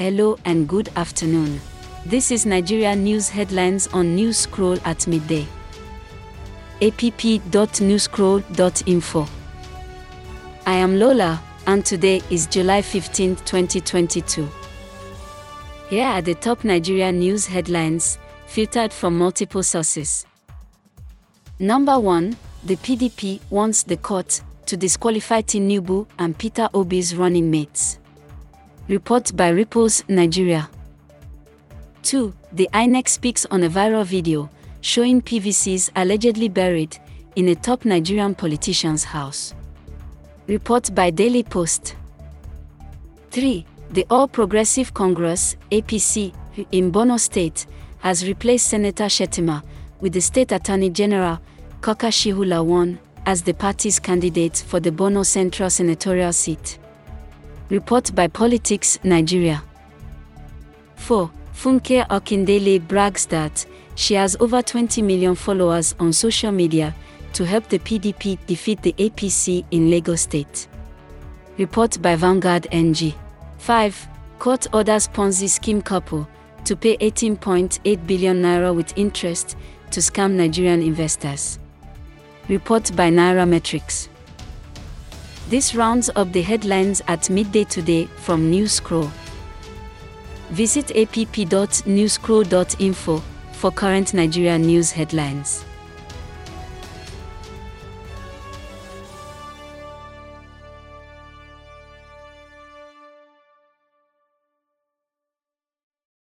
Hello and good afternoon. This is Nigeria News Headlines on News Scroll at midday. app.newscroll.info. I am Lola, and today is July 15, 2022. Here are the top Nigeria news headlines, filtered from multiple sources. Number 1 The PDP wants the court to disqualify Tinubu and Peter Obi's running mates. Report by Ripples, Nigeria. 2. The INEC speaks on a viral video showing PVCs allegedly buried in a top Nigerian politician's house. Report by Daily Post. 3. The All Progressive Congress, APC, in Borno State, has replaced Senator Shettima with the State Attorney General, Kaka Shehu Lawan, as the party's candidate for the Borno Central Senatorial seat. Report by Politics Nigeria. 4. Funke Akindele brags that she has over 20 million followers on social media to help the PDP defeat the APC in Lagos State. Report by Vanguard NG. 5. Court orders Ponzi scheme couple to pay 18.8 billion naira with interest to scam Nigerian investors. Report by Nairametrics. This rounds up the headlines at midday today from Newscroll. Visit app.newscroll.info for current Nigeria news headlines.